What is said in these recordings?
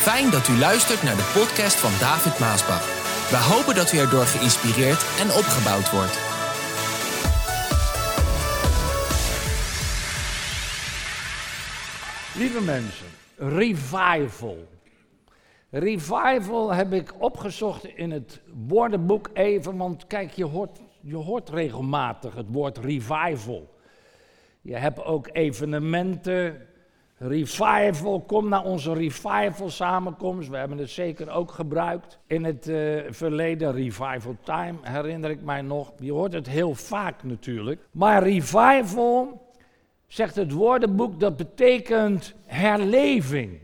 Fijn dat u luistert naar de podcast van David Maasbach. We hopen dat u erdoor geïnspireerd en opgebouwd wordt. Lieve mensen, revival. Revival heb ik opgezocht in het woordenboek even, want kijk, je hoort, je hoort regelmatig het woord revival. Je hebt ook evenementen, revival, kom naar onze revival samenkomst. We hebben het zeker ook gebruikt in het eh, verleden, revival time, herinner ik mij nog. Je hoort het heel vaak natuurlijk. Maar revival, zegt het woordenboek, dat betekent herleving.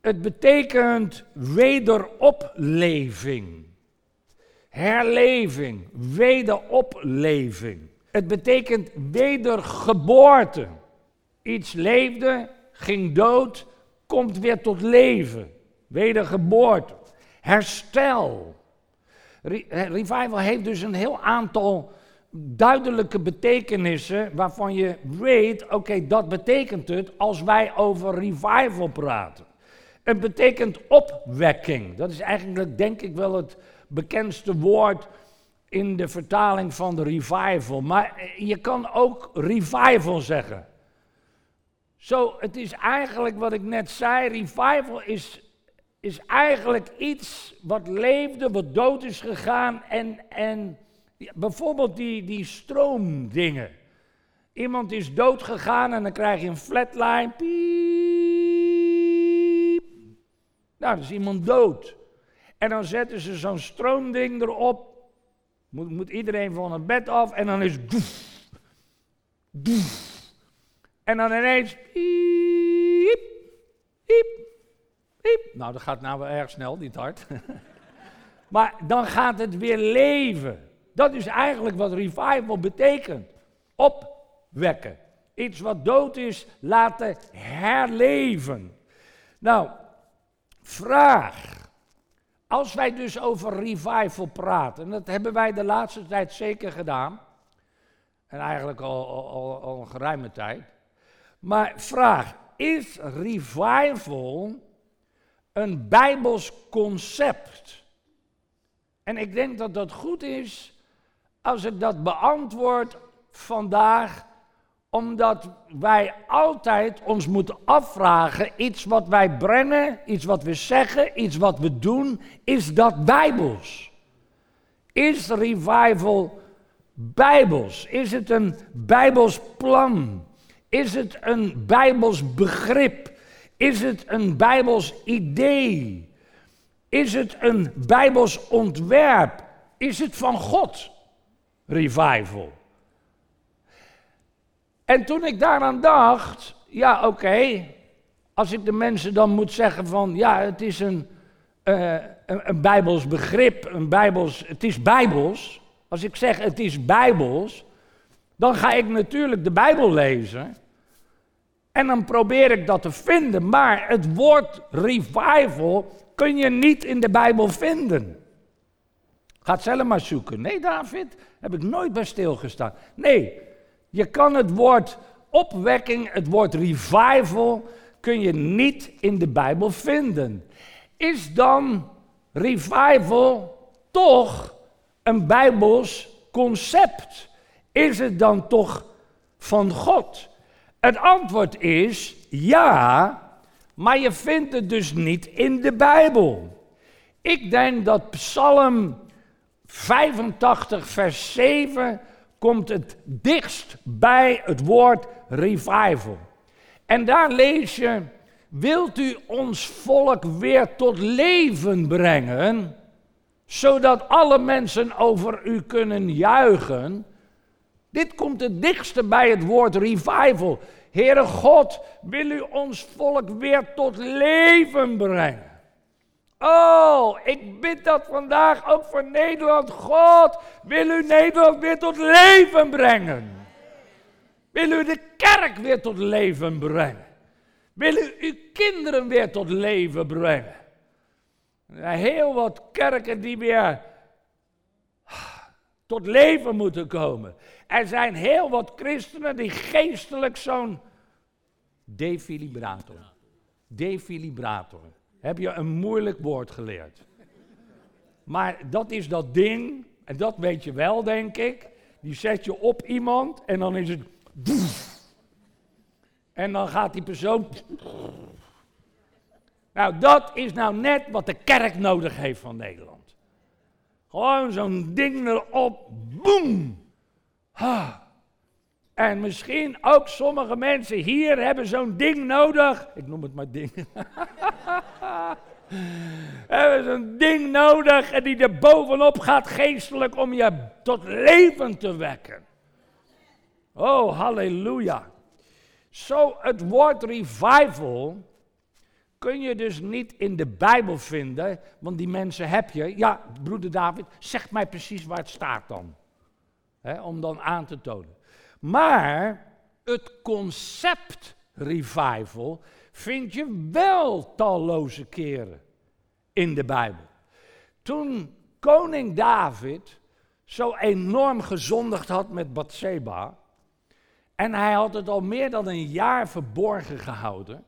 Het betekent wederopleving. Herleving, wederopleving. Het betekent wedergeboorte. Iets leefde, ging dood, komt weer tot leven. Wedergeboorte. Herstel. Revival heeft dus een heel aantal duidelijke betekenissen waarvan je weet, oké, dat betekent het als wij over revival praten. Het betekent opwekking. Dat is eigenlijk, denk ik, wel het bekendste woord in de vertaling van de revival. Maar je kan ook revival zeggen. Zo, het is eigenlijk wat ik net zei, revival is, is eigenlijk iets wat leefde, wat dood is gegaan en, en bijvoorbeeld die, die stroomdingen. Iemand is dood gegaan en dan krijg je een flatline, piep. Nou, dan is iemand dood. En dan zetten ze zo'n stroomding erop, moet, moet iedereen van het bed af en dan is doef. En dan ineens, piep, piep, piep. Nou, dat gaat nou wel erg snel, niet hard. maar dan gaat het weer leven. Dat is eigenlijk wat revival betekent. Opwekken. Iets wat dood is, laten herleven. Nou, vraag. Als wij dus over revival praten, en dat hebben wij de laatste tijd zeker gedaan, en eigenlijk al, al, al een geruime tijd. Maar vraag, is revival een bijbels concept? En ik denk dat dat goed is als ik dat beantwoord vandaag, omdat wij altijd ons moeten afvragen, iets wat wij brengen, iets wat we zeggen, iets wat we doen, is dat bijbels? Is revival bijbels? Is het een bijbels plan? Is het een bijbels begrip? Is het een bijbels idee? Is het een bijbels ontwerp? Is het van God? Revival. En toen ik daaraan dacht, ja oké, als ik de mensen dan moet zeggen van, ja het is een, uh, een, een bijbels begrip, een bijbels, het is bijbels. Als ik zeg het is bijbels, dan ga ik natuurlijk de Bijbel lezen. En dan probeer ik dat te vinden. Maar het woord revival kun je niet in de Bijbel vinden. Ga het zelf maar zoeken. Nee, David, heb ik nooit bij stilgestaan. Nee, je kan het woord opwekking, het woord revival, kun je niet in de Bijbel vinden. Is dan revival toch een Bijbels concept? Is het dan toch van God? Het antwoord is ja, maar je vindt het dus niet in de Bijbel. Ik denk dat Psalm 85, vers 7 komt het dichtst bij het woord revival. En daar lees je, wilt u ons volk weer tot leven brengen, zodat alle mensen over u kunnen juichen? Dit komt het dichtste bij het woord revival. Heere God, wil u ons volk weer tot leven brengen? Oh, ik bid dat vandaag ook voor Nederland. God, wil u Nederland weer tot leven brengen? Wil u de kerk weer tot leven brengen? Wil u uw kinderen weer tot leven brengen? Heel wat kerken die weer tot leven moeten komen. Er zijn heel wat christenen die geestelijk zo'n defibrillator. Defibrillator. heb je een moeilijk woord geleerd. Maar dat is dat ding, en dat weet je wel, denk ik. Die zet je op iemand en dan is het. En dan gaat die persoon. Nou, dat is nou net wat de kerk nodig heeft van Nederland. Gewoon zo'n ding erop. Boem! En misschien ook sommige mensen hier hebben zo'n ding nodig. Ik noem het maar ding. hebben zo'n ding nodig en die er bovenop gaat geestelijk om je tot leven te wekken. Oh, halleluja. Zo, het woord revival kun je dus niet in de Bijbel vinden, want die mensen heb je. Ja, broeder David, zeg mij precies waar het staat dan. Om dan aan te tonen. Maar het concept revival vind je wel talloze keren in de Bijbel. Toen koning David zo enorm gezondigd had met Bathseba, en hij had het al meer dan een jaar verborgen gehouden,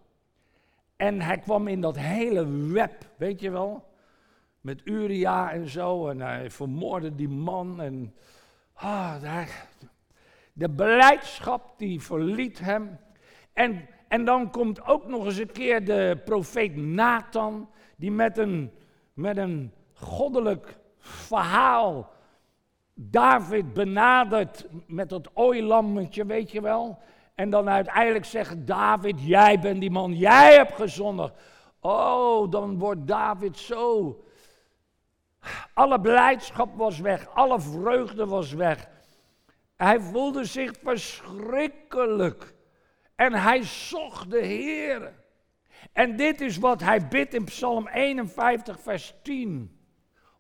en hij kwam in dat hele web, weet je wel, met Uria en zo, en hij vermoordde die man, en ah, de beleidschap die verliet hem. En, en dan komt ook nog eens een keer de profeet Nathan, die met een, met een goddelijk verhaal David benadert met dat ooilammetje, weet je wel. En dan uiteindelijk zegt David, jij bent die man, jij hebt gezondigd. Oh, dan wordt David zo. Alle blijdschap was weg, alle vreugde was weg. Hij voelde zich verschrikkelijk. En hij zocht de Heer. En dit is wat hij bidt in Psalm 51, vers 10.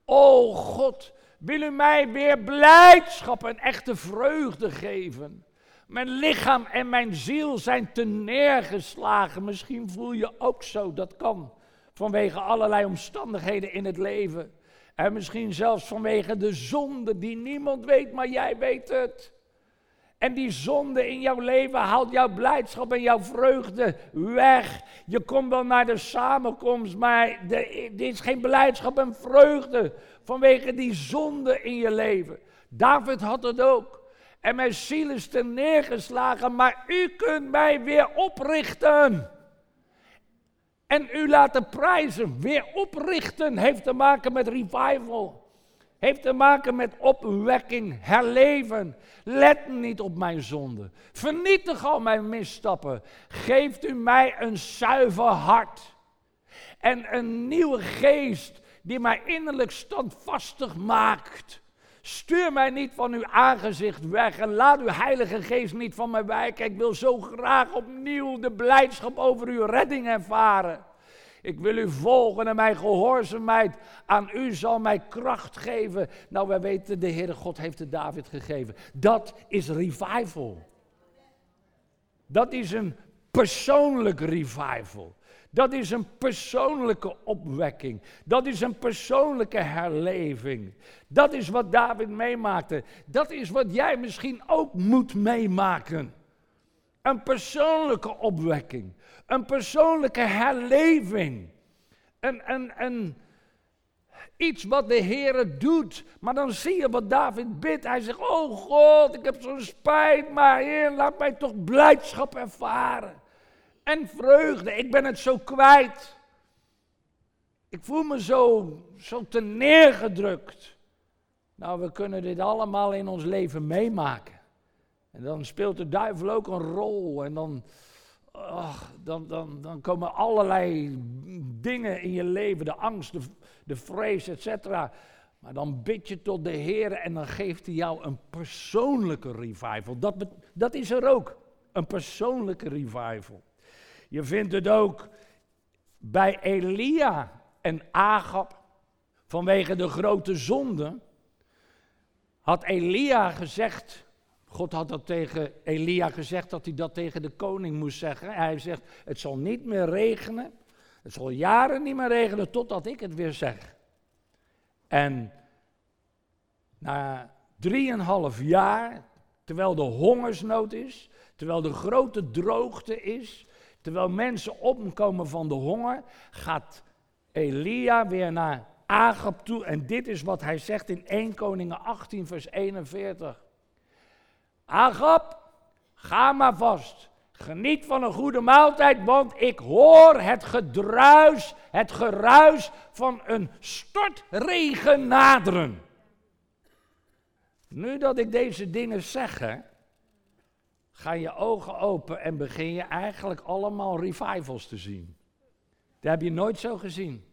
O God, wil u mij weer blijdschap en echte vreugde geven? Mijn lichaam en mijn ziel zijn te neergeslagen. Misschien voel je ook zo, dat kan. Vanwege allerlei omstandigheden in het leven. En misschien zelfs vanwege de zonde die niemand weet, maar jij weet het. En die zonde in jouw leven haalt jouw blijdschap en jouw vreugde weg. Je komt wel naar de samenkomst, maar dit is geen blijdschap en vreugde vanwege die zonde in je leven. David had het ook. En mijn ziel is te neergeslagen, maar u kunt mij weer oprichten. En u laten prijzen. Weer oprichten heeft te maken met revival. Heeft te maken met opwekking, herleven. Let niet op mijn zonde. Vernietig al mijn misstappen. Geeft u mij een zuiver hart. En een nieuwe geest die mij innerlijk standvastig maakt. Stuur mij niet van uw aangezicht weg en laat uw Heilige Geest niet van mij wijken. Ik wil zo graag opnieuw de blijdschap over uw redding ervaren. Ik wil u volgen en mijn gehoorzaamheid aan u zal mij kracht geven. Nou, wij weten, de Heere God heeft het David gegeven. Dat is revival. Dat is een persoonlijk revival. Dat is een persoonlijke opwekking. Dat is een persoonlijke herleving. Dat is wat David meemaakte. Dat is wat jij misschien ook moet meemaken. Een persoonlijke opwekking. Een persoonlijke herleving. Een, een, een, iets wat de Heer doet. Maar dan zie je wat David bidt. Hij zegt, oh God, ik heb zo'n spijt, maar Heer, laat mij toch blijdschap ervaren en vreugde. Ik ben het zo kwijt. Ik voel me zo, zo te neergedrukt. Nou, we kunnen dit allemaal in ons leven meemaken. En dan speelt de duivel ook een rol. En dan, dan, dan, dan komen allerlei dingen in je leven, de angst, de, de vrees, etc. Maar dan bid je tot de Heer en dan geeft hij jou een persoonlijke revival. Dat, dat is er ook, een persoonlijke revival. Je vindt het ook bij Elia en Agab. Vanwege de grote zonde had Elia gezegd, God had dat tegen Elia gezegd dat hij dat tegen de koning moest zeggen. Hij zegt, het zal niet meer regenen, het zal jaren niet meer regenen totdat ik het weer zeg. En na drieënhalf jaar, terwijl de hongersnood is, terwijl de grote droogte is, Terwijl mensen omkomen van de honger, gaat Elia weer naar Agab toe. En dit is wat hij zegt in 1 Koningen 18, vers 41. Agab, ga maar vast. Geniet van een goede maaltijd, want ik hoor het gedruis, het geruis van een stortregen naderen. Nu dat ik deze dingen zeg, ga je ogen open en begin je eigenlijk allemaal revivals te zien. Dat heb je nooit zo gezien.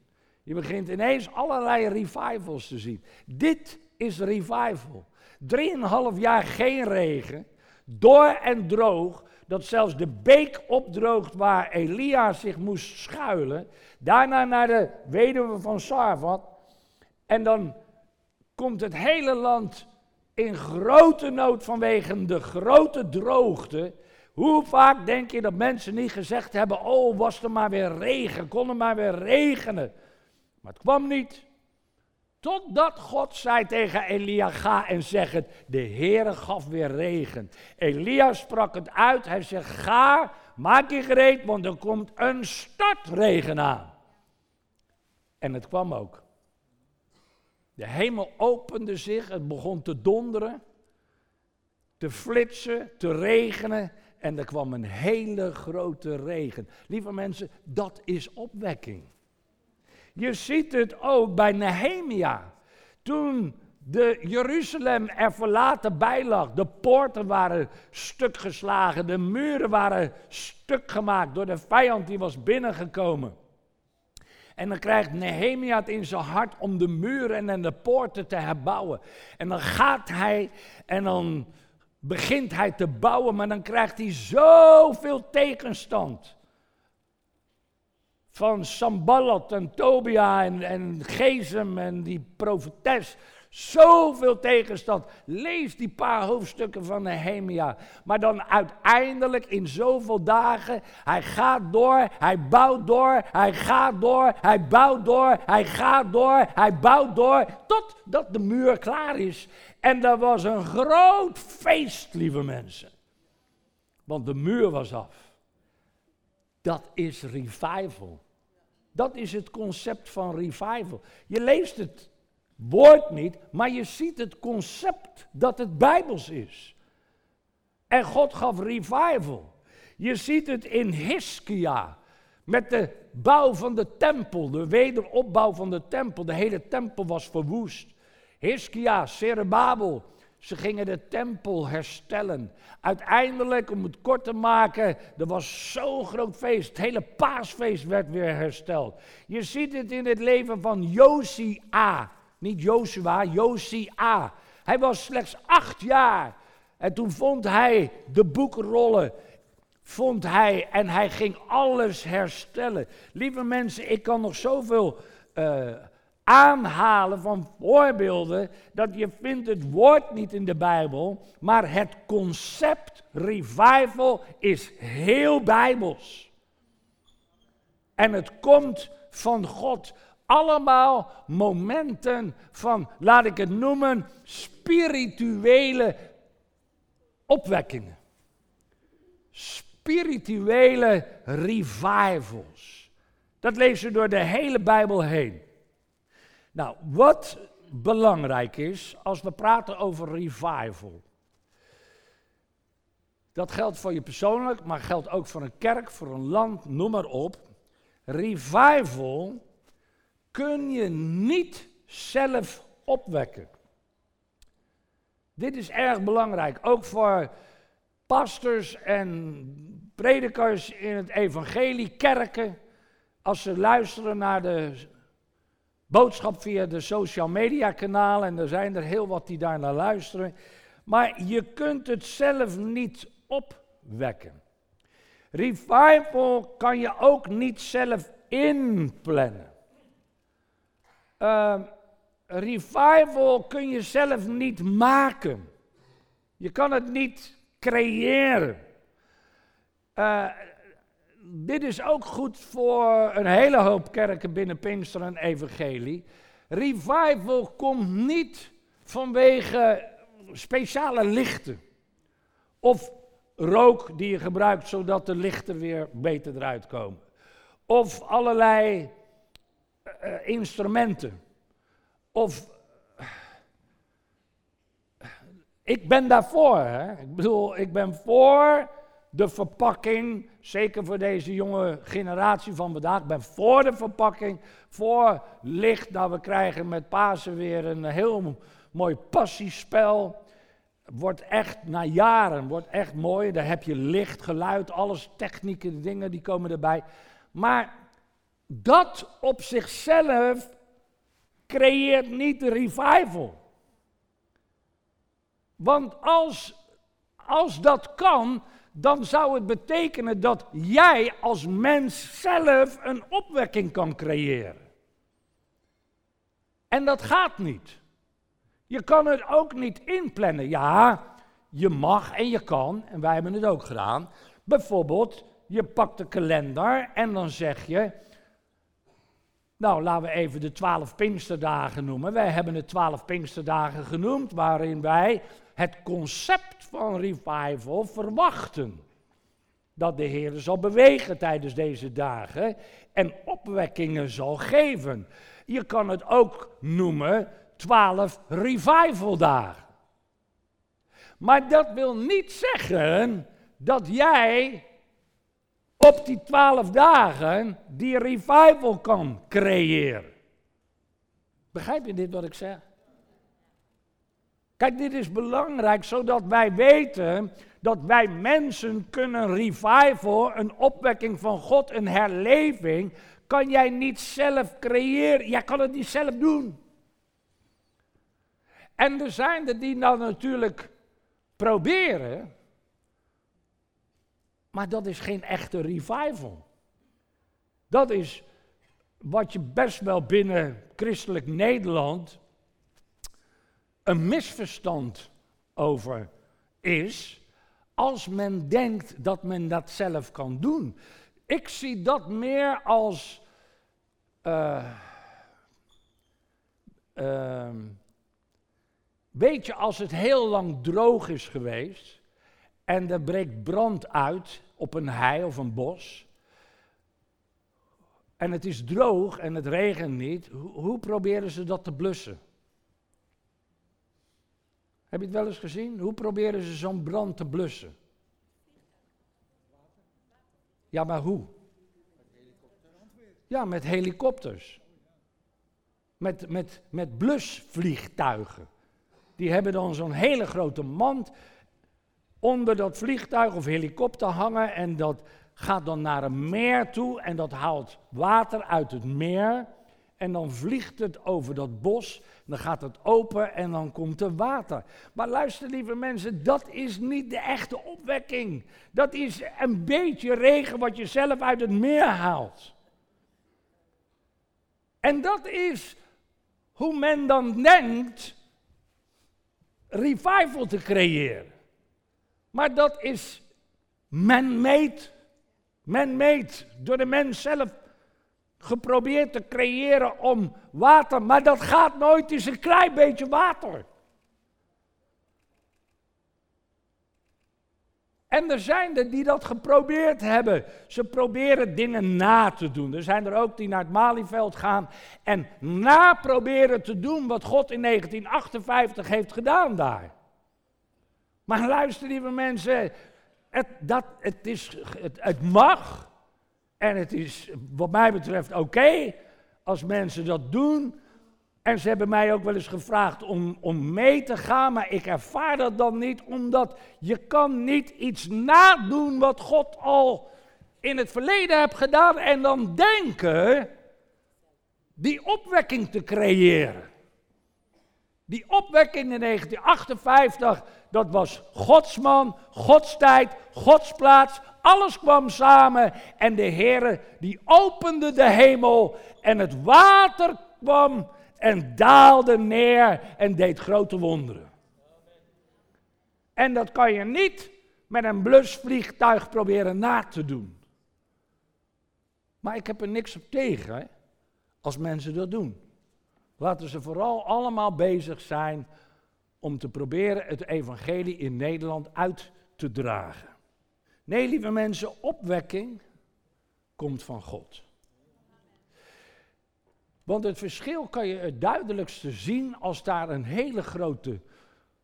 Je begint ineens allerlei revivals te zien. Dit is revival. Drieënhalf jaar geen regen, door en droog, dat zelfs de beek opdroogt waar Elia zich moest schuilen. Daarna naar de weduwe van Sarvat. En dan komt het hele land in grote nood vanwege de grote droogte. Hoe vaak denk je dat mensen niet gezegd hebben: Oh, was er maar weer regen, kon er maar weer regenen. Maar het kwam niet. Totdat God zei tegen Elia: Ga en zeg het. De Heere gaf weer regen. Elia sprak het uit. Hij zegt: Ga, maak je gereed, want er komt een startregen aan. En het kwam ook. De hemel opende zich, het begon te donderen, te flitsen, te regenen en er kwam een hele grote regen. Lieve mensen, dat is opwekking. Je ziet het ook bij Nehemia. Toen de Jeruzalem er verlaten bij lag, de poorten waren stuk geslagen, de muren waren stuk gemaakt door de vijand die was binnengekomen. En dan krijgt Nehemia het in zijn hart om de muren en de poorten te herbouwen. En dan gaat hij en dan begint hij te bouwen, maar dan krijgt hij zoveel tegenstand. Van Sambalot en Tobia en, en Gezem en die profetes. Zoveel tegenstand. Lees die paar hoofdstukken van Nehemia. Maar dan uiteindelijk in zoveel dagen, hij gaat door, hij bouwt door, hij gaat door, hij bouwt door, hij gaat door, hij bouwt door, totdat de muur klaar is. En dat was een groot feest, lieve mensen. Want de muur was af. Dat is revival. Dat is het concept van revival. Je leest het woord niet, maar je ziet het concept dat het bijbels is. En God gaf revival. Je ziet het in Hiskia, met de bouw van de tempel, de wederopbouw van de tempel. De hele tempel was verwoest. Hiskia, Zerubbabel, ze gingen de tempel herstellen. Uiteindelijk, om het kort te maken, er was zo'n groot feest. Het hele paasfeest werd weer hersteld. Je ziet het in het leven van Josia. Niet Joshua, Josia. Hij was slechts acht jaar. En toen vond hij de boekrollen. Vond hij en hij ging alles herstellen. Lieve mensen, ik kan nog zoveel uh, aanhalen van voorbeelden. Dat je vindt het woord niet in de Bijbel. Maar het concept revival is heel bijbels. En het komt van God allemaal momenten van, laat ik het noemen, spirituele opwekkingen. Spirituele revivals. Dat lezen we door de hele Bijbel heen. Nou, wat belangrijk is als we praten over revival. Dat geldt voor je persoonlijk, maar geldt ook voor een kerk, voor een land, noem maar op. Revival kun je niet zelf opwekken. Dit is erg belangrijk, ook voor pastors en predikers in het evangelie, kerken, als ze luisteren naar de boodschap via de social media kanalen, en er zijn er heel wat die daar naar luisteren, maar je kunt het zelf niet opwekken. Revival kan je ook niet zelf inplannen. Uh, revival kun je zelf niet maken. Je kan het niet creëren. Uh, dit is ook goed voor een hele hoop kerken binnen Pinkster en Evangelie. Revival komt niet vanwege speciale lichten. Of rook die je gebruikt zodat de lichten weer beter eruit komen. Of allerlei eh, instrumenten. Of ik ben daarvoor. Hè? Ik bedoel, ik ben voor de verpakking, zeker voor deze jonge generatie van vandaag. Ik ben voor de verpakking, voor licht dat we krijgen met Pasen weer een heel mooi passiespel. Wordt echt, na jaren, wordt echt mooi. Daar heb je licht, geluid, alles, technieken, dingen die komen erbij. Maar dat op zichzelf creëert niet de revival. Want als, als dat kan, dan zou het betekenen dat jij als mens zelf een opwekking kan creëren. En dat gaat niet. Je kan het ook niet inplannen. Ja, je mag en je kan, en wij hebben het ook gedaan. Bijvoorbeeld, je pakt de kalender en dan zeg je, nou laten we even de twaalf Pinksterdagen noemen. Wij hebben het twaalf Pinksterdagen genoemd, waarin wij het concept van revival verwachten. Dat de Heer zal bewegen tijdens deze dagen en opwekkingen zal geven. Je kan het ook noemen 12 revivaldagen. Maar dat wil niet zeggen dat jij op die twaalf dagen die revival kan creëren. Begrijp je dit wat ik zeg? Kijk, dit is belangrijk zodat wij weten dat wij mensen kunnen revival, een opwekking van God, een herleving, kan jij niet zelf creëren. Jij kan het niet zelf doen. En er zijn er die dan natuurlijk proberen, maar dat is geen echte revival. Dat is wat je best wel binnen christelijk Nederland een misverstand over is, als men denkt dat men dat zelf kan doen. Ik zie dat meer als. Uh, uh, weet je, als het heel lang droog is geweest en er breekt brand uit op een hei of een bos. En het is droog en het regent niet. Hoe, proberen ze dat te blussen? Heb je het wel eens gezien? Hoe proberen ze zo'n brand te blussen? Ja, maar hoe? Ja, met helikopters. Met, met, met blusvliegtuigen. Die hebben dan zo'n hele grote mand onder dat vliegtuig of helikopter hangen en dat gaat dan naar een meer toe en dat haalt water uit het meer en dan vliegt het over dat bos, dan gaat het open en dan komt er water. Maar luister lieve mensen, dat is niet de echte opwekking. Dat is een beetje regen wat je zelf uit het meer haalt. En dat is hoe men dan denkt revival te creëren. Maar dat is man-made. Man-made, door de mens zelf geprobeerd te creëren om water, maar dat gaat nooit, is een klein beetje water. En er zijn er die dat geprobeerd hebben. Ze proberen dingen na te doen. Er zijn er ook die naar het Malieveld gaan en na proberen te doen wat God in 1958 heeft gedaan daar. Maar luister lieve mensen, het, dat, het, is, het, mag, en het is wat mij betreft oké als mensen dat doen. En ze hebben mij ook wel eens gevraagd om, om mee te gaan, maar ik ervaar dat dan niet, omdat je kan niet iets nadoen wat God al in het verleden heeft gedaan en dan denken die opwekking te creëren. Die opwekking in 1958, dat was Gods man, Gods tijd, Gods plaats, alles kwam samen en de Heere die opende de hemel en het water kwam en daalde neer en deed grote wonderen. En dat kan je niet met een blusvliegtuig proberen na te doen. Maar ik heb er niks op tegen hè, als mensen dat doen. Laten ze vooral allemaal bezig zijn om te proberen het evangelie in Nederland uit te dragen. Nee, lieve mensen, opwekking komt van God. Want het verschil kan je het duidelijkste zien als daar een hele grote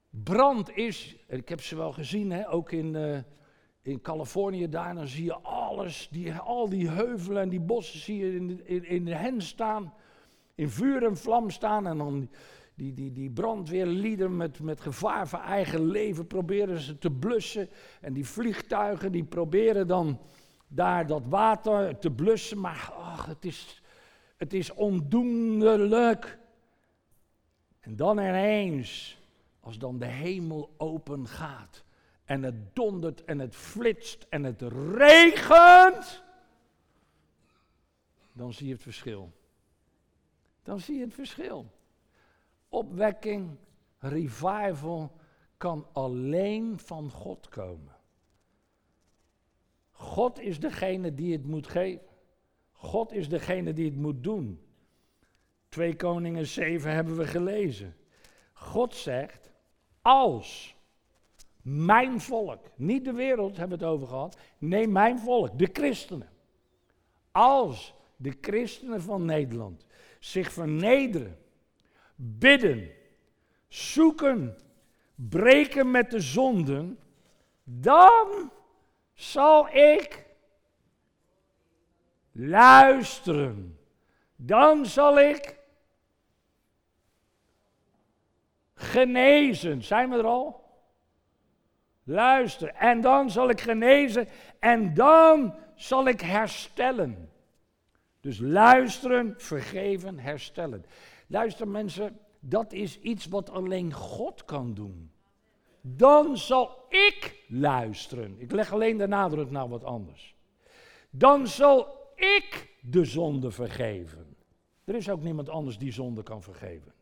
brand is. Ik heb ze wel gezien, hè? ook in, uh, in Californië daar. Dan zie je alles, die, al die heuvelen en die bossen zie je in in, in de hen staan. In vuur en vlam staan. En dan die, die, die brandweerlieden met, met gevaar voor eigen leven proberen ze te blussen. En die vliegtuigen die proberen dan daar dat water te blussen. Maar ach, het is het is ondoenlijk. En dan ineens, als dan de hemel open gaat en het dondert en het flitst en het regent, dan zie je het verschil. Dan zie je het verschil. Opwekking, revival kan alleen van God komen. God is degene die het moet geven. God is degene die het moet doen. 2 Koningen 7 hebben we gelezen. God zegt, als mijn volk, niet de wereld hebben we het over gehad, nee mijn volk, de christenen. Als de christenen van Nederland zich vernederen, bidden, zoeken, breken met de zonden, dan zal ik luisteren. Dan zal ik genezen. Zijn we er al? Luister. En dan zal ik genezen en dan zal ik herstellen. Dus luisteren, vergeven, herstellen. Luister mensen, dat is iets wat alleen God kan doen. Dan zal ik luisteren. Ik leg alleen de nadruk naar wat anders. Dan zal ik de zonde vergeven. Er is ook niemand anders die zonde kan vergeven.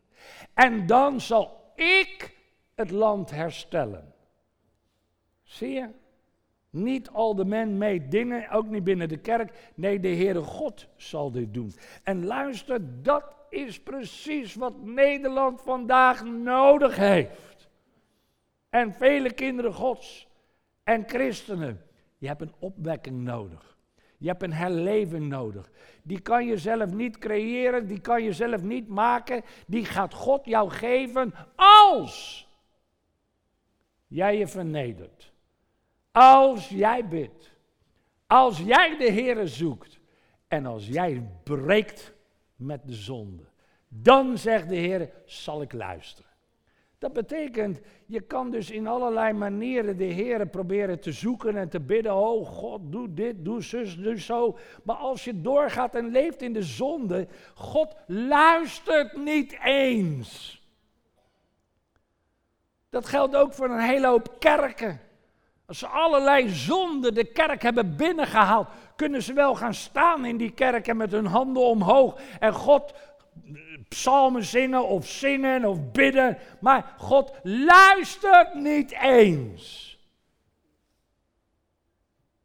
En dan zal ik het land herstellen. Zie je? Niet al de men mee dingen, ook niet binnen de kerk. Nee, de Heere God zal dit doen. En luister, dat is precies wat Nederland vandaag nodig heeft. En vele kinderen Gods en christenen. Je hebt een opwekking nodig. Je hebt een herleving nodig. Die kan je zelf niet creëren, die kan je zelf niet maken. Die gaat God jou geven als jij je vernedert. Als jij bidt. Als jij de Heer zoekt. En als jij breekt met de zonde. Dan zegt de Heer, zal ik luisteren. Dat betekent, je kan dus in allerlei manieren de Heer proberen te zoeken en te bidden. Oh God, doe dit, doe zus, doe zo. Maar als je doorgaat en leeft in de zonde, God luistert niet eens. Dat geldt ook voor een hele hoop kerken. Als ze allerlei zonden de kerk hebben binnengehaald, kunnen ze wel gaan staan in die kerken met hun handen omhoog en God psalmen zingen of zingen of bidden, maar God luistert niet eens.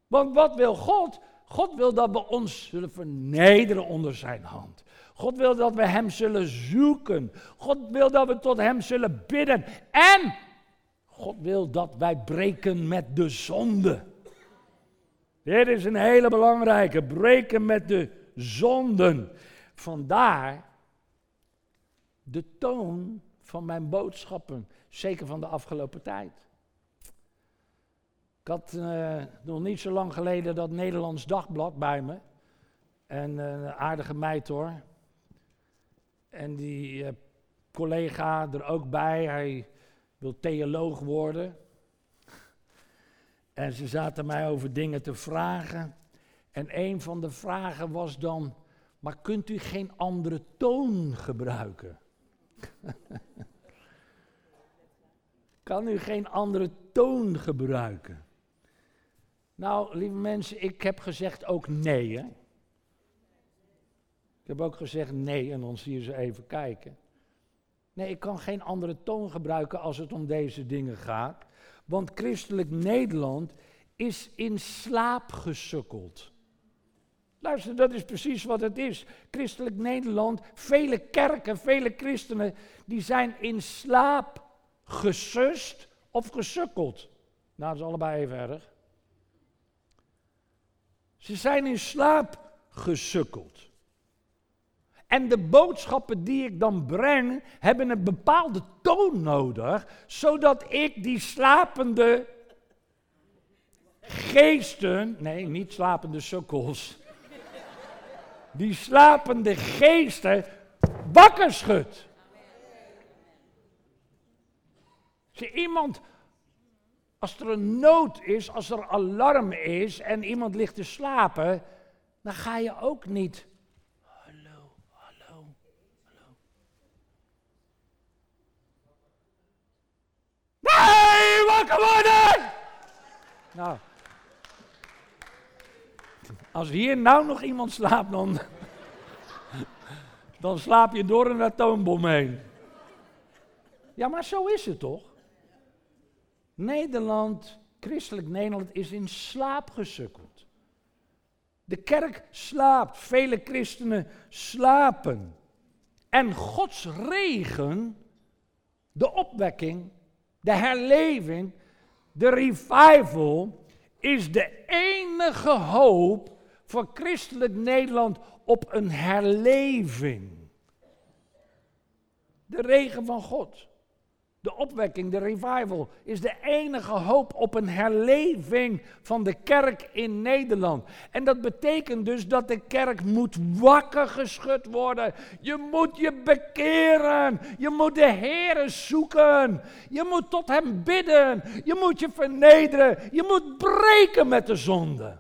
Want wat wil God? God wil dat we ons zullen vernederen onder zijn hand. God wil dat we Hem zullen zoeken. God wil dat we tot Hem zullen bidden. En God wil dat wij breken met de zonde. Dit is een hele belangrijke. Breken met de zonden. Vandaar de toon van mijn boodschappen, zeker van de afgelopen tijd. Ik had uh, nog niet zo lang geleden dat Nederlands Dagblad bij me. En een aardige meid hoor. En die uh, collega er ook bij, hij wil theoloog worden. En ze zaten mij over dingen te vragen. En een van de vragen was dan, maar kunt u geen andere toon gebruiken? kan u geen andere toon gebruiken? Nou, lieve mensen, ik heb gezegd ook nee. Hè? Ik heb ook gezegd nee en dan zie je ze even kijken. Nee, ik kan geen andere toon gebruiken als het om deze dingen gaat. Want christelijk Nederland is in slaap gesukkeld. Luister, dat is precies wat het is. Christelijk Nederland, vele kerken, vele christenen, die zijn in slaap gesust of gesukkeld. Nou, dat is allebei even erg. Ze zijn in slaap gesukkeld. En de boodschappen die ik dan breng, hebben een bepaalde toon nodig, zodat ik die slapende geesten, nee, niet slapende sukkels, die slapende geesten wakker schud. Zie, iemand, als er een nood is, als er alarm is en iemand ligt te slapen, dan ga je ook niet. Wakker worden! Nou, als hier nou nog iemand slaapt, dan, dan slaap je door een atoombom heen. Ja, maar zo is het toch? Nederland, christelijk Nederland, is in slaap gesukkeld. De kerk slaapt, vele christenen slapen. En Gods regen, de opwekking, de herleving, de revival, is de enige hoop voor christelijk Nederland op een herleving. De regen van God. De opwekking, de revival, is de enige hoop op een herleving van de kerk in Nederland. En dat betekent dus dat de kerk moet wakker geschud worden. Je moet je bekeren. Je moet de Heer zoeken. Je moet tot Hem bidden. Je moet je vernederen. Je moet breken met de zonde.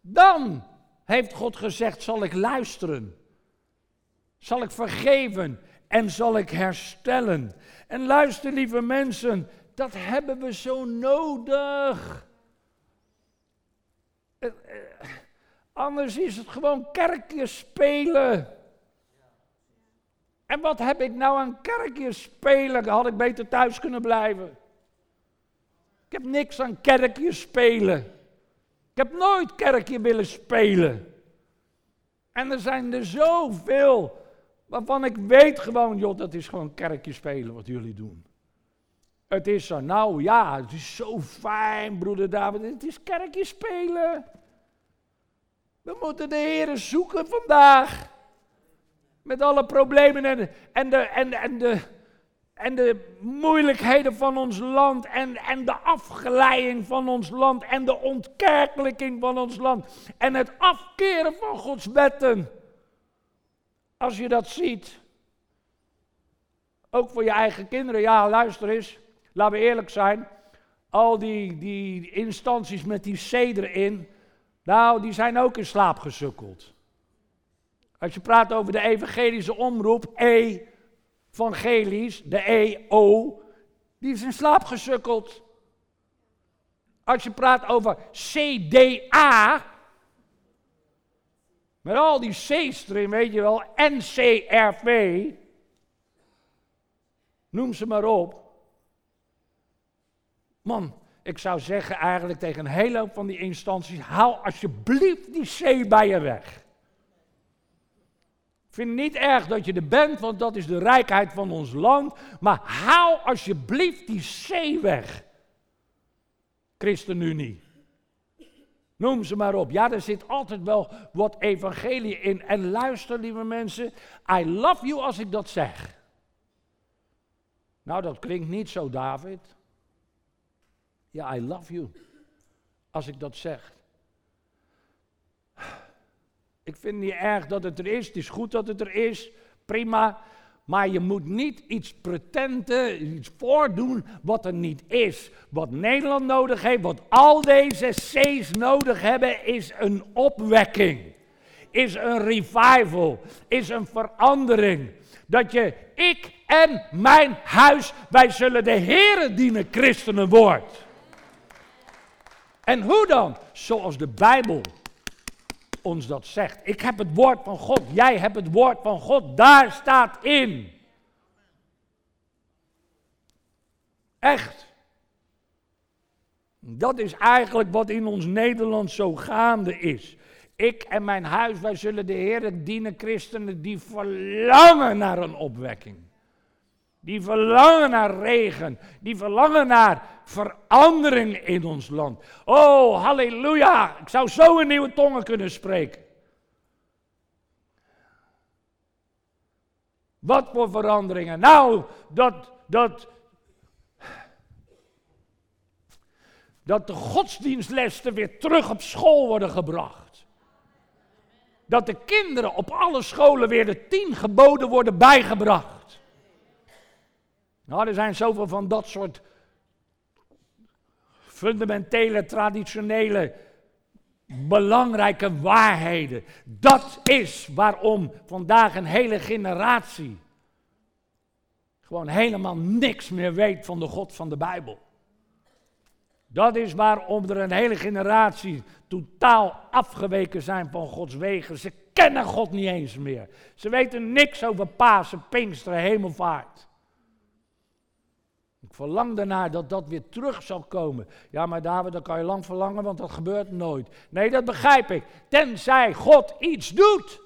Dan heeft God gezegd: zal ik luisteren. Zal ik vergeven en zal ik herstellen. En luister, lieve mensen, dat hebben we zo nodig. Eh, eh, anders is het gewoon kerkje spelen. En wat heb ik nou aan kerkje spelen? Had ik beter thuis kunnen blijven. Ik heb niks aan kerkje spelen. Ik heb nooit kerkje willen spelen. En er zijn er zoveel Waarvan ik weet gewoon, joh, dat is gewoon kerkje spelen wat jullie doen. Het is zo, nou ja, het is zo fijn, broeder David. Het is kerkje spelen. We moeten de Heeren zoeken vandaag. Met alle problemen en, en, de, en, en, de, en de moeilijkheden van ons land. En, en de afgeleiding van ons land. En de ontkerkelijking van ons land. En het afkeren van Gods wetten. Als je dat ziet, ook voor je eigen kinderen, ja, luister eens, laten we eerlijk zijn. Al die, die instanties met die C erin, nou, die zijn ook in slaap gesukkeld. Als je praat over de evangelische omroep, E-evangelisch, de E-O, die is in slaap gesukkeld. Als je praat over CDA, met al die C's erin, weet je wel, NCRV, noem ze maar op. Man, ik zou zeggen eigenlijk tegen een hele hoop van die instanties, haal alsjeblieft die C bij je weg. Ik vind het niet erg dat je er bent, want dat is de rijkheid van ons land. Maar haal alsjeblieft die C weg. ChristenUnie. Noem ze maar op. Ja, er zit altijd wel wat evangelie in. En luister, lieve mensen, I love you als ik dat zeg. Nou, dat klinkt niet zo, David. Ja, I love you. Als ik dat zeg. Ik vind het niet erg dat het er is. Het is goed dat het er is. Prima. Maar je moet niet iets pretenden, iets voordoen wat er niet is. Wat Nederland nodig heeft, wat al deze C's nodig hebben, is een opwekking. Is een revival. Is een verandering. Dat je, ik en mijn huis, wij zullen de Here dienen, christenen wordt. En hoe dan? Zoals de Bijbel ons dat zegt. Ik heb het woord van God, jij hebt het woord van God, daar staat in. Echt. Dat is eigenlijk wat in ons Nederland zo gaande is. Ik en mijn huis, wij zullen de Heer dienen, christenen die verlangen naar een opwekking. Die verlangen naar regen. Die verlangen naar verandering in ons land. Oh, halleluja. Ik zou zo een nieuwe tongen kunnen spreken. Wat voor veranderingen? Nou, dat, dat, dat de godsdienstlessen weer terug op school worden gebracht. Dat de kinderen op alle scholen weer de tien geboden worden bijgebracht. Nou, er zijn zoveel van dat soort fundamentele, traditionele, belangrijke waarheden. Dat is waarom vandaag een hele generatie gewoon helemaal niks meer weet van de God van de Bijbel. Dat is waarom er een hele generatie totaal afgeweken zijn van Gods wegen. Ze kennen God niet eens meer. Ze weten niks over Pasen, Pinksteren, Hemelvaart. Ik verlang ernaar dat dat weer terug zal komen. Ja, maar David, dat kan je lang verlangen, want dat gebeurt nooit. Nee, dat begrijp ik. Tenzij God iets doet.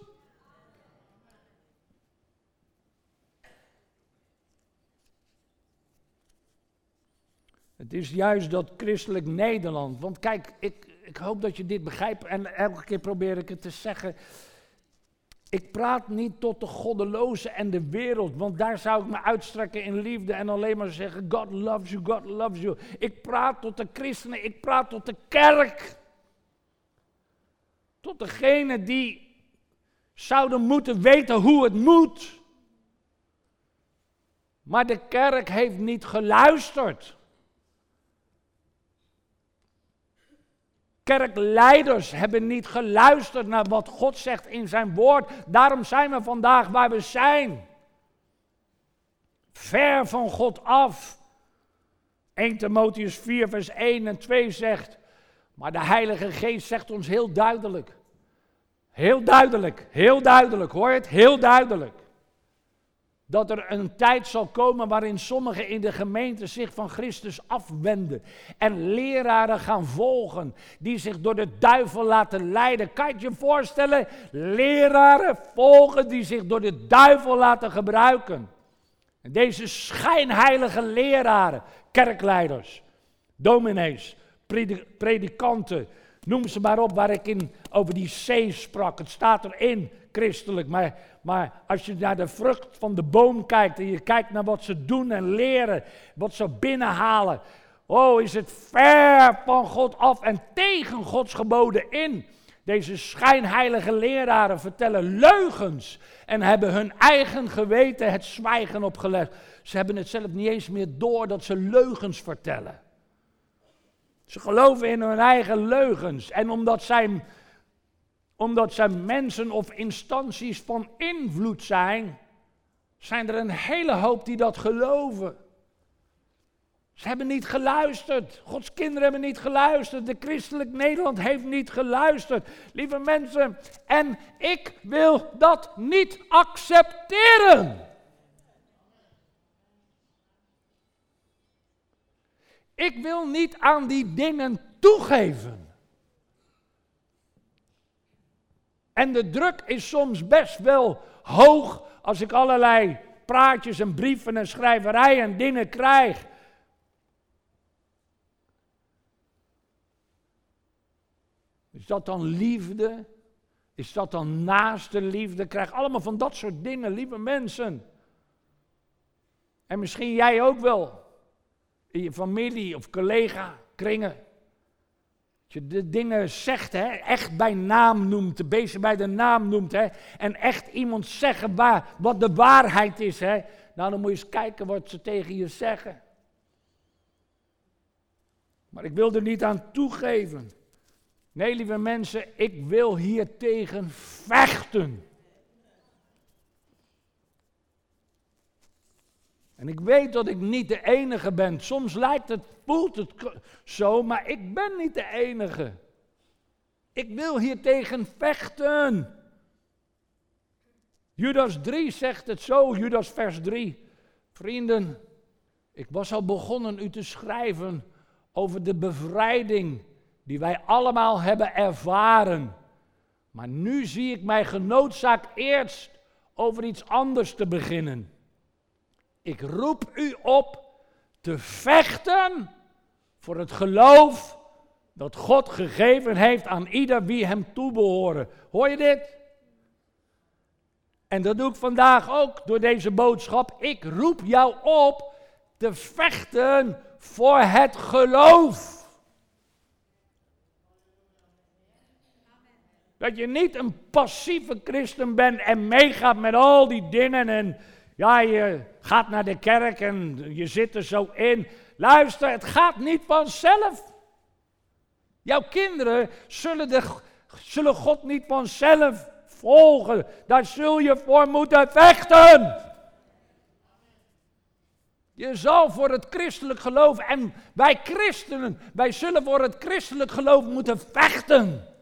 Het is juist dat christelijk Nederland. Want kijk, ik, ik hoop dat je dit begrijpt. En elke keer probeer ik het te zeggen. Ik praat niet tot de goddeloze en de wereld, want daar zou ik me uitstrekken in liefde en alleen maar zeggen: God loves you, God loves you. Ik praat tot de christenen, ik praat tot de kerk. Tot degene die zouden moeten weten hoe het moet. Maar de kerk heeft niet geluisterd. Kerkleiders hebben niet geluisterd naar wat God zegt in zijn woord. Daarom zijn we vandaag waar we zijn. Ver van God af. 1 Timotheus 4, vers 1 en 2 zegt. Maar de Heilige Geest zegt ons heel duidelijk. Heel duidelijk, heel duidelijk, hoor je het? Heel duidelijk dat er een tijd zal komen waarin sommigen in de gemeente zich van Christus afwenden en leraren gaan volgen die zich door de duivel laten leiden. Kan je je voorstellen? Leraren volgen die zich door de duivel laten gebruiken. En deze schijnheilige leraren, kerkleiders, dominees, predikanten, noem ze maar op waar ik in over die zee sprak. Het staat erin, christelijk, maar maar als je naar de vrucht van de boom kijkt en je kijkt naar wat ze doen en leren, wat ze binnenhalen, oh, is het ver van God af en tegen Gods geboden in. Deze schijnheilige leraren vertellen leugens en hebben hun eigen geweten het zwijgen opgelegd. Ze hebben het zelf niet eens meer door dat ze leugens vertellen. Ze geloven in hun eigen leugens en omdat zij omdat zij mensen of instanties van invloed zijn, zijn er een hele hoop die dat geloven. Ze hebben niet geluisterd. Gods kinderen hebben niet geluisterd. De christelijk Nederland heeft niet geluisterd. Lieve mensen, en ik wil dat niet accepteren. Ik wil niet aan die dingen toegeven. En de druk is soms best wel hoog als ik allerlei praatjes en brieven en schrijverijen en dingen krijg. Is dat dan liefde? Is dat dan naaste liefde? Ik krijg allemaal van dat soort dingen, lieve mensen. En misschien jij ook wel. In je familie of collega kringen je de dingen zegt, hè, echt bij naam noemt, de beesten bij de naam noemt, hè, en echt iemand zeggen waar, wat de waarheid is, hè, nou dan moet je eens kijken wat ze tegen je zeggen. Maar ik wil er niet aan toegeven. Nee, lieve mensen, ik wil hier tegen vechten. En ik weet dat ik niet de enige ben. Soms lijkt het, voelt het zo, maar ik ben niet de enige. Ik wil hier tegen vechten. Judas 3 zegt het zo, Judas vers 3. Vrienden, ik was al begonnen u te schrijven over de bevrijding die wij allemaal hebben ervaren. Maar nu zie ik mij genoodzaakt eerst over iets anders te beginnen. Ik roep u op te vechten voor het geloof dat God gegeven heeft aan ieder wie hem toebehoren. Hoor je dit? En dat doe ik vandaag ook door deze boodschap. Ik roep jou op te vechten voor het geloof. Dat je niet een passieve christen bent en meegaat met al die dingen en ja, je gaat naar de kerk en je zit er zo in. Luister, het gaat niet vanzelf. Jouw kinderen zullen, de, zullen God niet vanzelf volgen. Daar zul je voor moeten vechten. Je zal voor het christelijk geloof en wij christenen, wij zullen voor het christelijk geloof moeten vechten.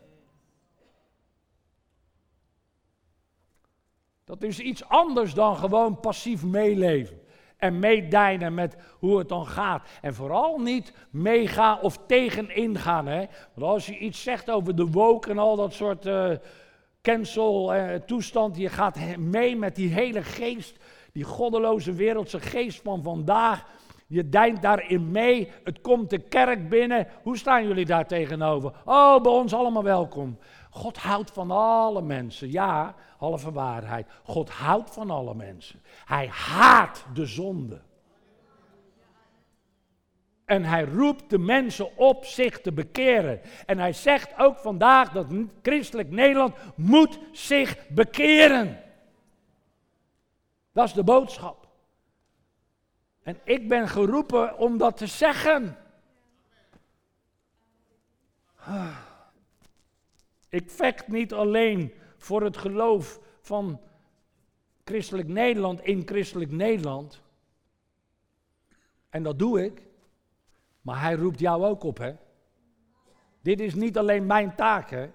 Dat is iets anders dan gewoon passief meeleven. En meedijnen met hoe het dan gaat. En vooral niet meegaan of tegenin gaan. Hè? Want als je iets zegt over de woke en al dat soort uh, cancel uh, toestand. Je gaat mee met die hele geest. Die goddeloze wereldse geest van vandaag. Je dijnt daarin mee. Het komt de kerk binnen. Hoe staan jullie daar tegenover? Oh, bij ons allemaal welkom. God houdt van alle mensen. Ja, halve waarheid. God houdt van alle mensen. Hij haat de zonde. En hij roept de mensen op zich te bekeren. En hij zegt ook vandaag dat christelijk Nederland moet zich bekeren. Dat is de boodschap. En ik ben geroepen om dat te zeggen. Ik vecht niet alleen voor het geloof van christelijk Nederland in christelijk Nederland. En dat doe ik. Maar hij roept jou ook op, hè? Dit is niet alleen mijn taak, hè?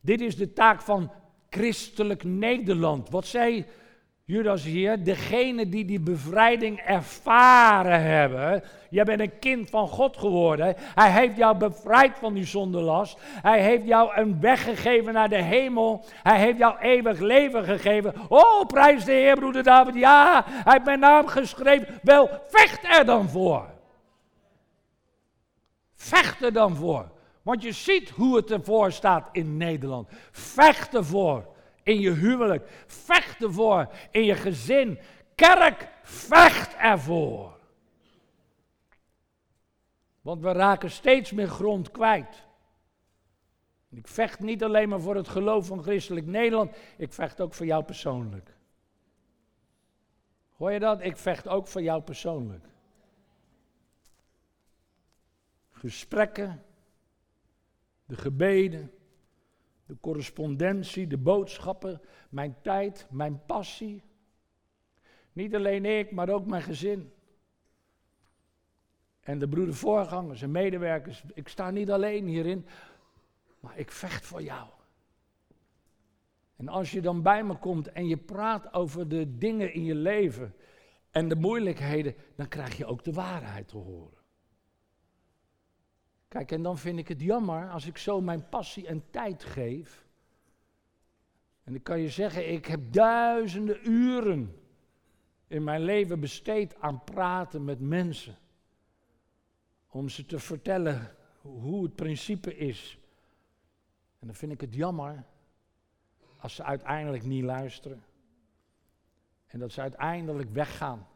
Dit is de taak van christelijk Nederland. Wat zei Judas hier, degene die die bevrijding ervaren hebben. Jij bent een kind van God geworden. Hij heeft jou bevrijd van die zondelast. Hij heeft jou een weg gegeven naar de hemel. Hij heeft jou eeuwig leven gegeven. Oh, prijs de Heer, broeder David. Ja, hij heeft mijn naam geschreven. Wel, vecht er dan voor. Vecht er dan voor. Want je ziet hoe het ervoor staat in Nederland. Vecht ervoor in je huwelijk. Vecht ervoor in je gezin. Kerk, vecht ervoor. Want we raken steeds meer grond kwijt. Ik vecht niet alleen maar voor het geloof van christelijk Nederland, ik vecht ook voor jou persoonlijk. Hoor je dat? Ik vecht ook voor jou persoonlijk. Gesprekken, de gebeden, de correspondentie, de boodschappen, mijn tijd, mijn passie. Niet alleen ik, maar ook mijn gezin. En de broeder voorgangers en medewerkers. Ik sta niet alleen hierin, maar ik vecht voor jou. En als je dan bij me komt en je praat over de dingen in je leven en de moeilijkheden, dan krijg je ook de waarheid te horen. Kijk, en dan vind ik het jammer als ik zo mijn passie en tijd geef. En ik kan je zeggen, ik heb duizenden uren in mijn leven besteed aan praten met mensen. Om ze te vertellen hoe het principe is. En dan vind ik het jammer als ze uiteindelijk niet luisteren. En dat ze uiteindelijk weggaan.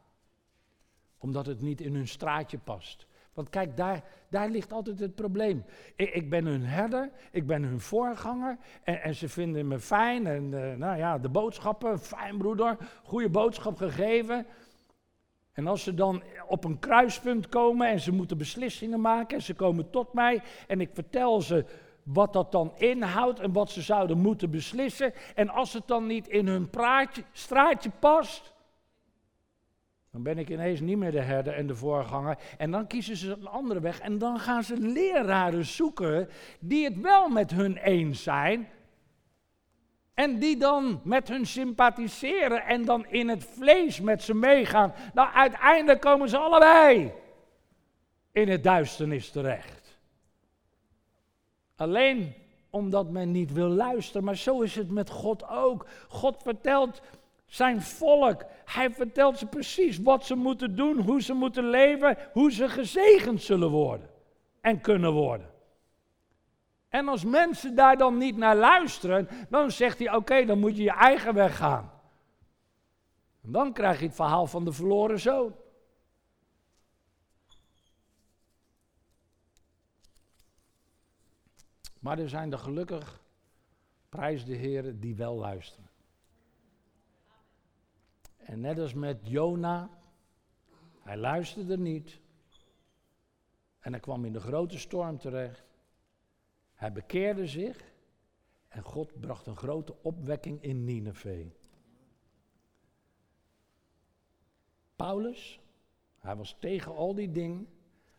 Omdat het niet in hun straatje past. Want kijk, daar, daar ligt altijd het probleem. Ik, ik, ben hun herder, ik ben hun voorganger en, en ze vinden me fijn. En uh, nou ja, de boodschappen, fijn broeder, goede boodschap gegeven. En als ze dan op een kruispunt komen en ze moeten beslissingen maken en ze komen tot mij en ik vertel ze wat dat dan inhoudt en wat ze zouden moeten beslissen. En als het dan niet in hun praatje, straatje past, dan ben ik ineens niet meer de herder en de voorganger. En dan kiezen ze een andere weg. En dan gaan ze leraren zoeken die het wel met hun eens zijn. En die dan met hun sympathiseren en dan in het vlees met ze meegaan. Nou, uiteindelijk komen ze allebei in het duisternis terecht. Alleen omdat men niet wil luisteren. Maar zo is het met God ook. God vertelt zijn volk. Hij vertelt ze precies wat ze moeten doen, hoe ze moeten leven, hoe ze gezegend zullen worden en kunnen worden. En als mensen daar dan niet naar luisteren, dan zegt hij: Oké, dan moet je je eigen weg gaan. En dan krijg je het verhaal van de verloren zoon. Maar er zijn er gelukkig, prijs de heren, die wel luisteren. En net als met Jona, hij luisterde niet. En hij kwam in de grote storm terecht. Hij bekeerde zich en God bracht een grote opwekking in Nineveh. Paulus, hij was tegen al die dingen.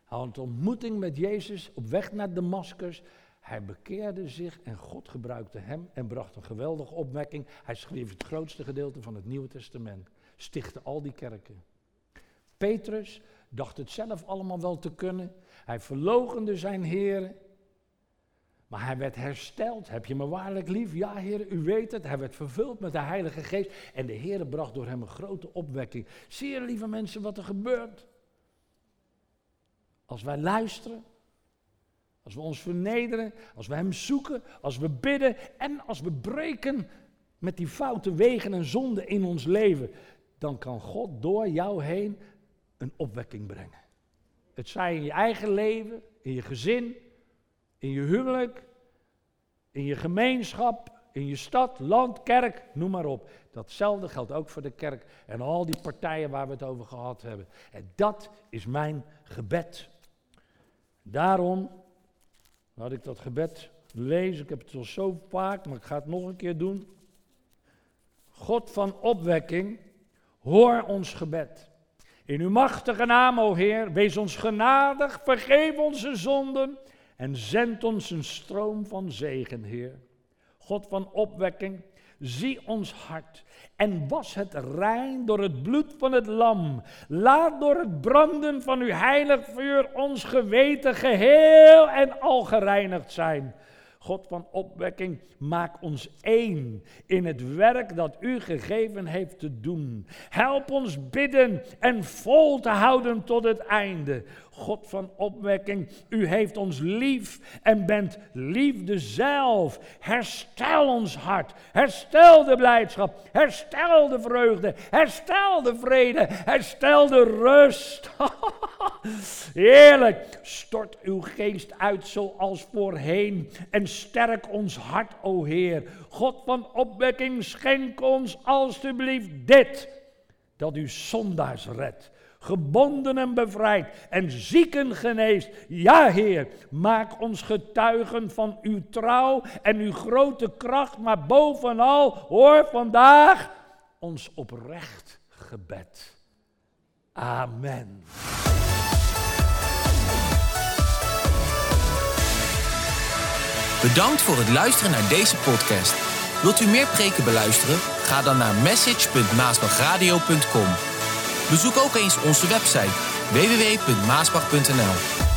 Hij had een ontmoeting met Jezus op weg naar Damascus. Hij bekeerde zich en God gebruikte hem en bracht een geweldige opwekking. Hij schreef het grootste gedeelte van het Nieuwe Testament, stichtte al die kerken. Petrus dacht het zelf allemaal wel te kunnen. Hij verlogende zijn Heer. Maar hij werd hersteld. Heb je me waarlijk lief? Ja, Heer, u weet het. Hij werd vervuld met de Heilige Geest. En de Heer bracht door hem een grote opwekking. Je, lieve mensen, wat er gebeurt? Als wij luisteren, als we ons vernederen, als we Hem zoeken, als we bidden en als we breken met die foute wegen en zonden in ons leven, dan kan God door jou heen een opwekking brengen. Het zij in je eigen leven, in je gezin, in je huwelijk, in je gemeenschap, in je stad, land, kerk, noem maar op. Datzelfde geldt ook voor de kerk en al die partijen waar we het over gehad hebben. En dat is mijn gebed. Daarom laat ik dat gebed lezen. Ik heb het al zo vaak, maar ik ga het nog een keer doen. God van opwekking, hoor ons gebed. In uw machtige naam, o Heer, wees ons genadig, vergeef onze zonden en zend ons een stroom van zegen, Heer. God van opwekking, zie ons hart en was het rein door het bloed van het lam. Laat door het branden van uw heilig vuur ons geweten geheel en al gereinigd zijn. God van opwekking, maak ons één in het werk dat u gegeven heeft te doen. Help ons bidden en vol te houden tot het einde. God van opwekking, u heeft ons lief en bent liefde zelf. Herstel ons hart, herstel de blijdschap, herstel de vreugde, herstel de vrede, herstel de rust. Heerlijk, stort uw geest uit zoals voorheen en sterk ons hart, o Heer. God van opwekking, schenk ons alstublieft dit, dat u zondaars redt gebonden en bevrijd en zieken geneest. Ja, Heer, maak ons getuigen van uw trouw en uw grote kracht, maar bovenal, hoor vandaag ons oprecht gebed. Amen. Bedankt voor het luisteren naar deze podcast. Wilt u meer preken beluisteren? Ga dan naar message.maasbachradio.com. Bezoek ook eens onze website www.maasbach.nl.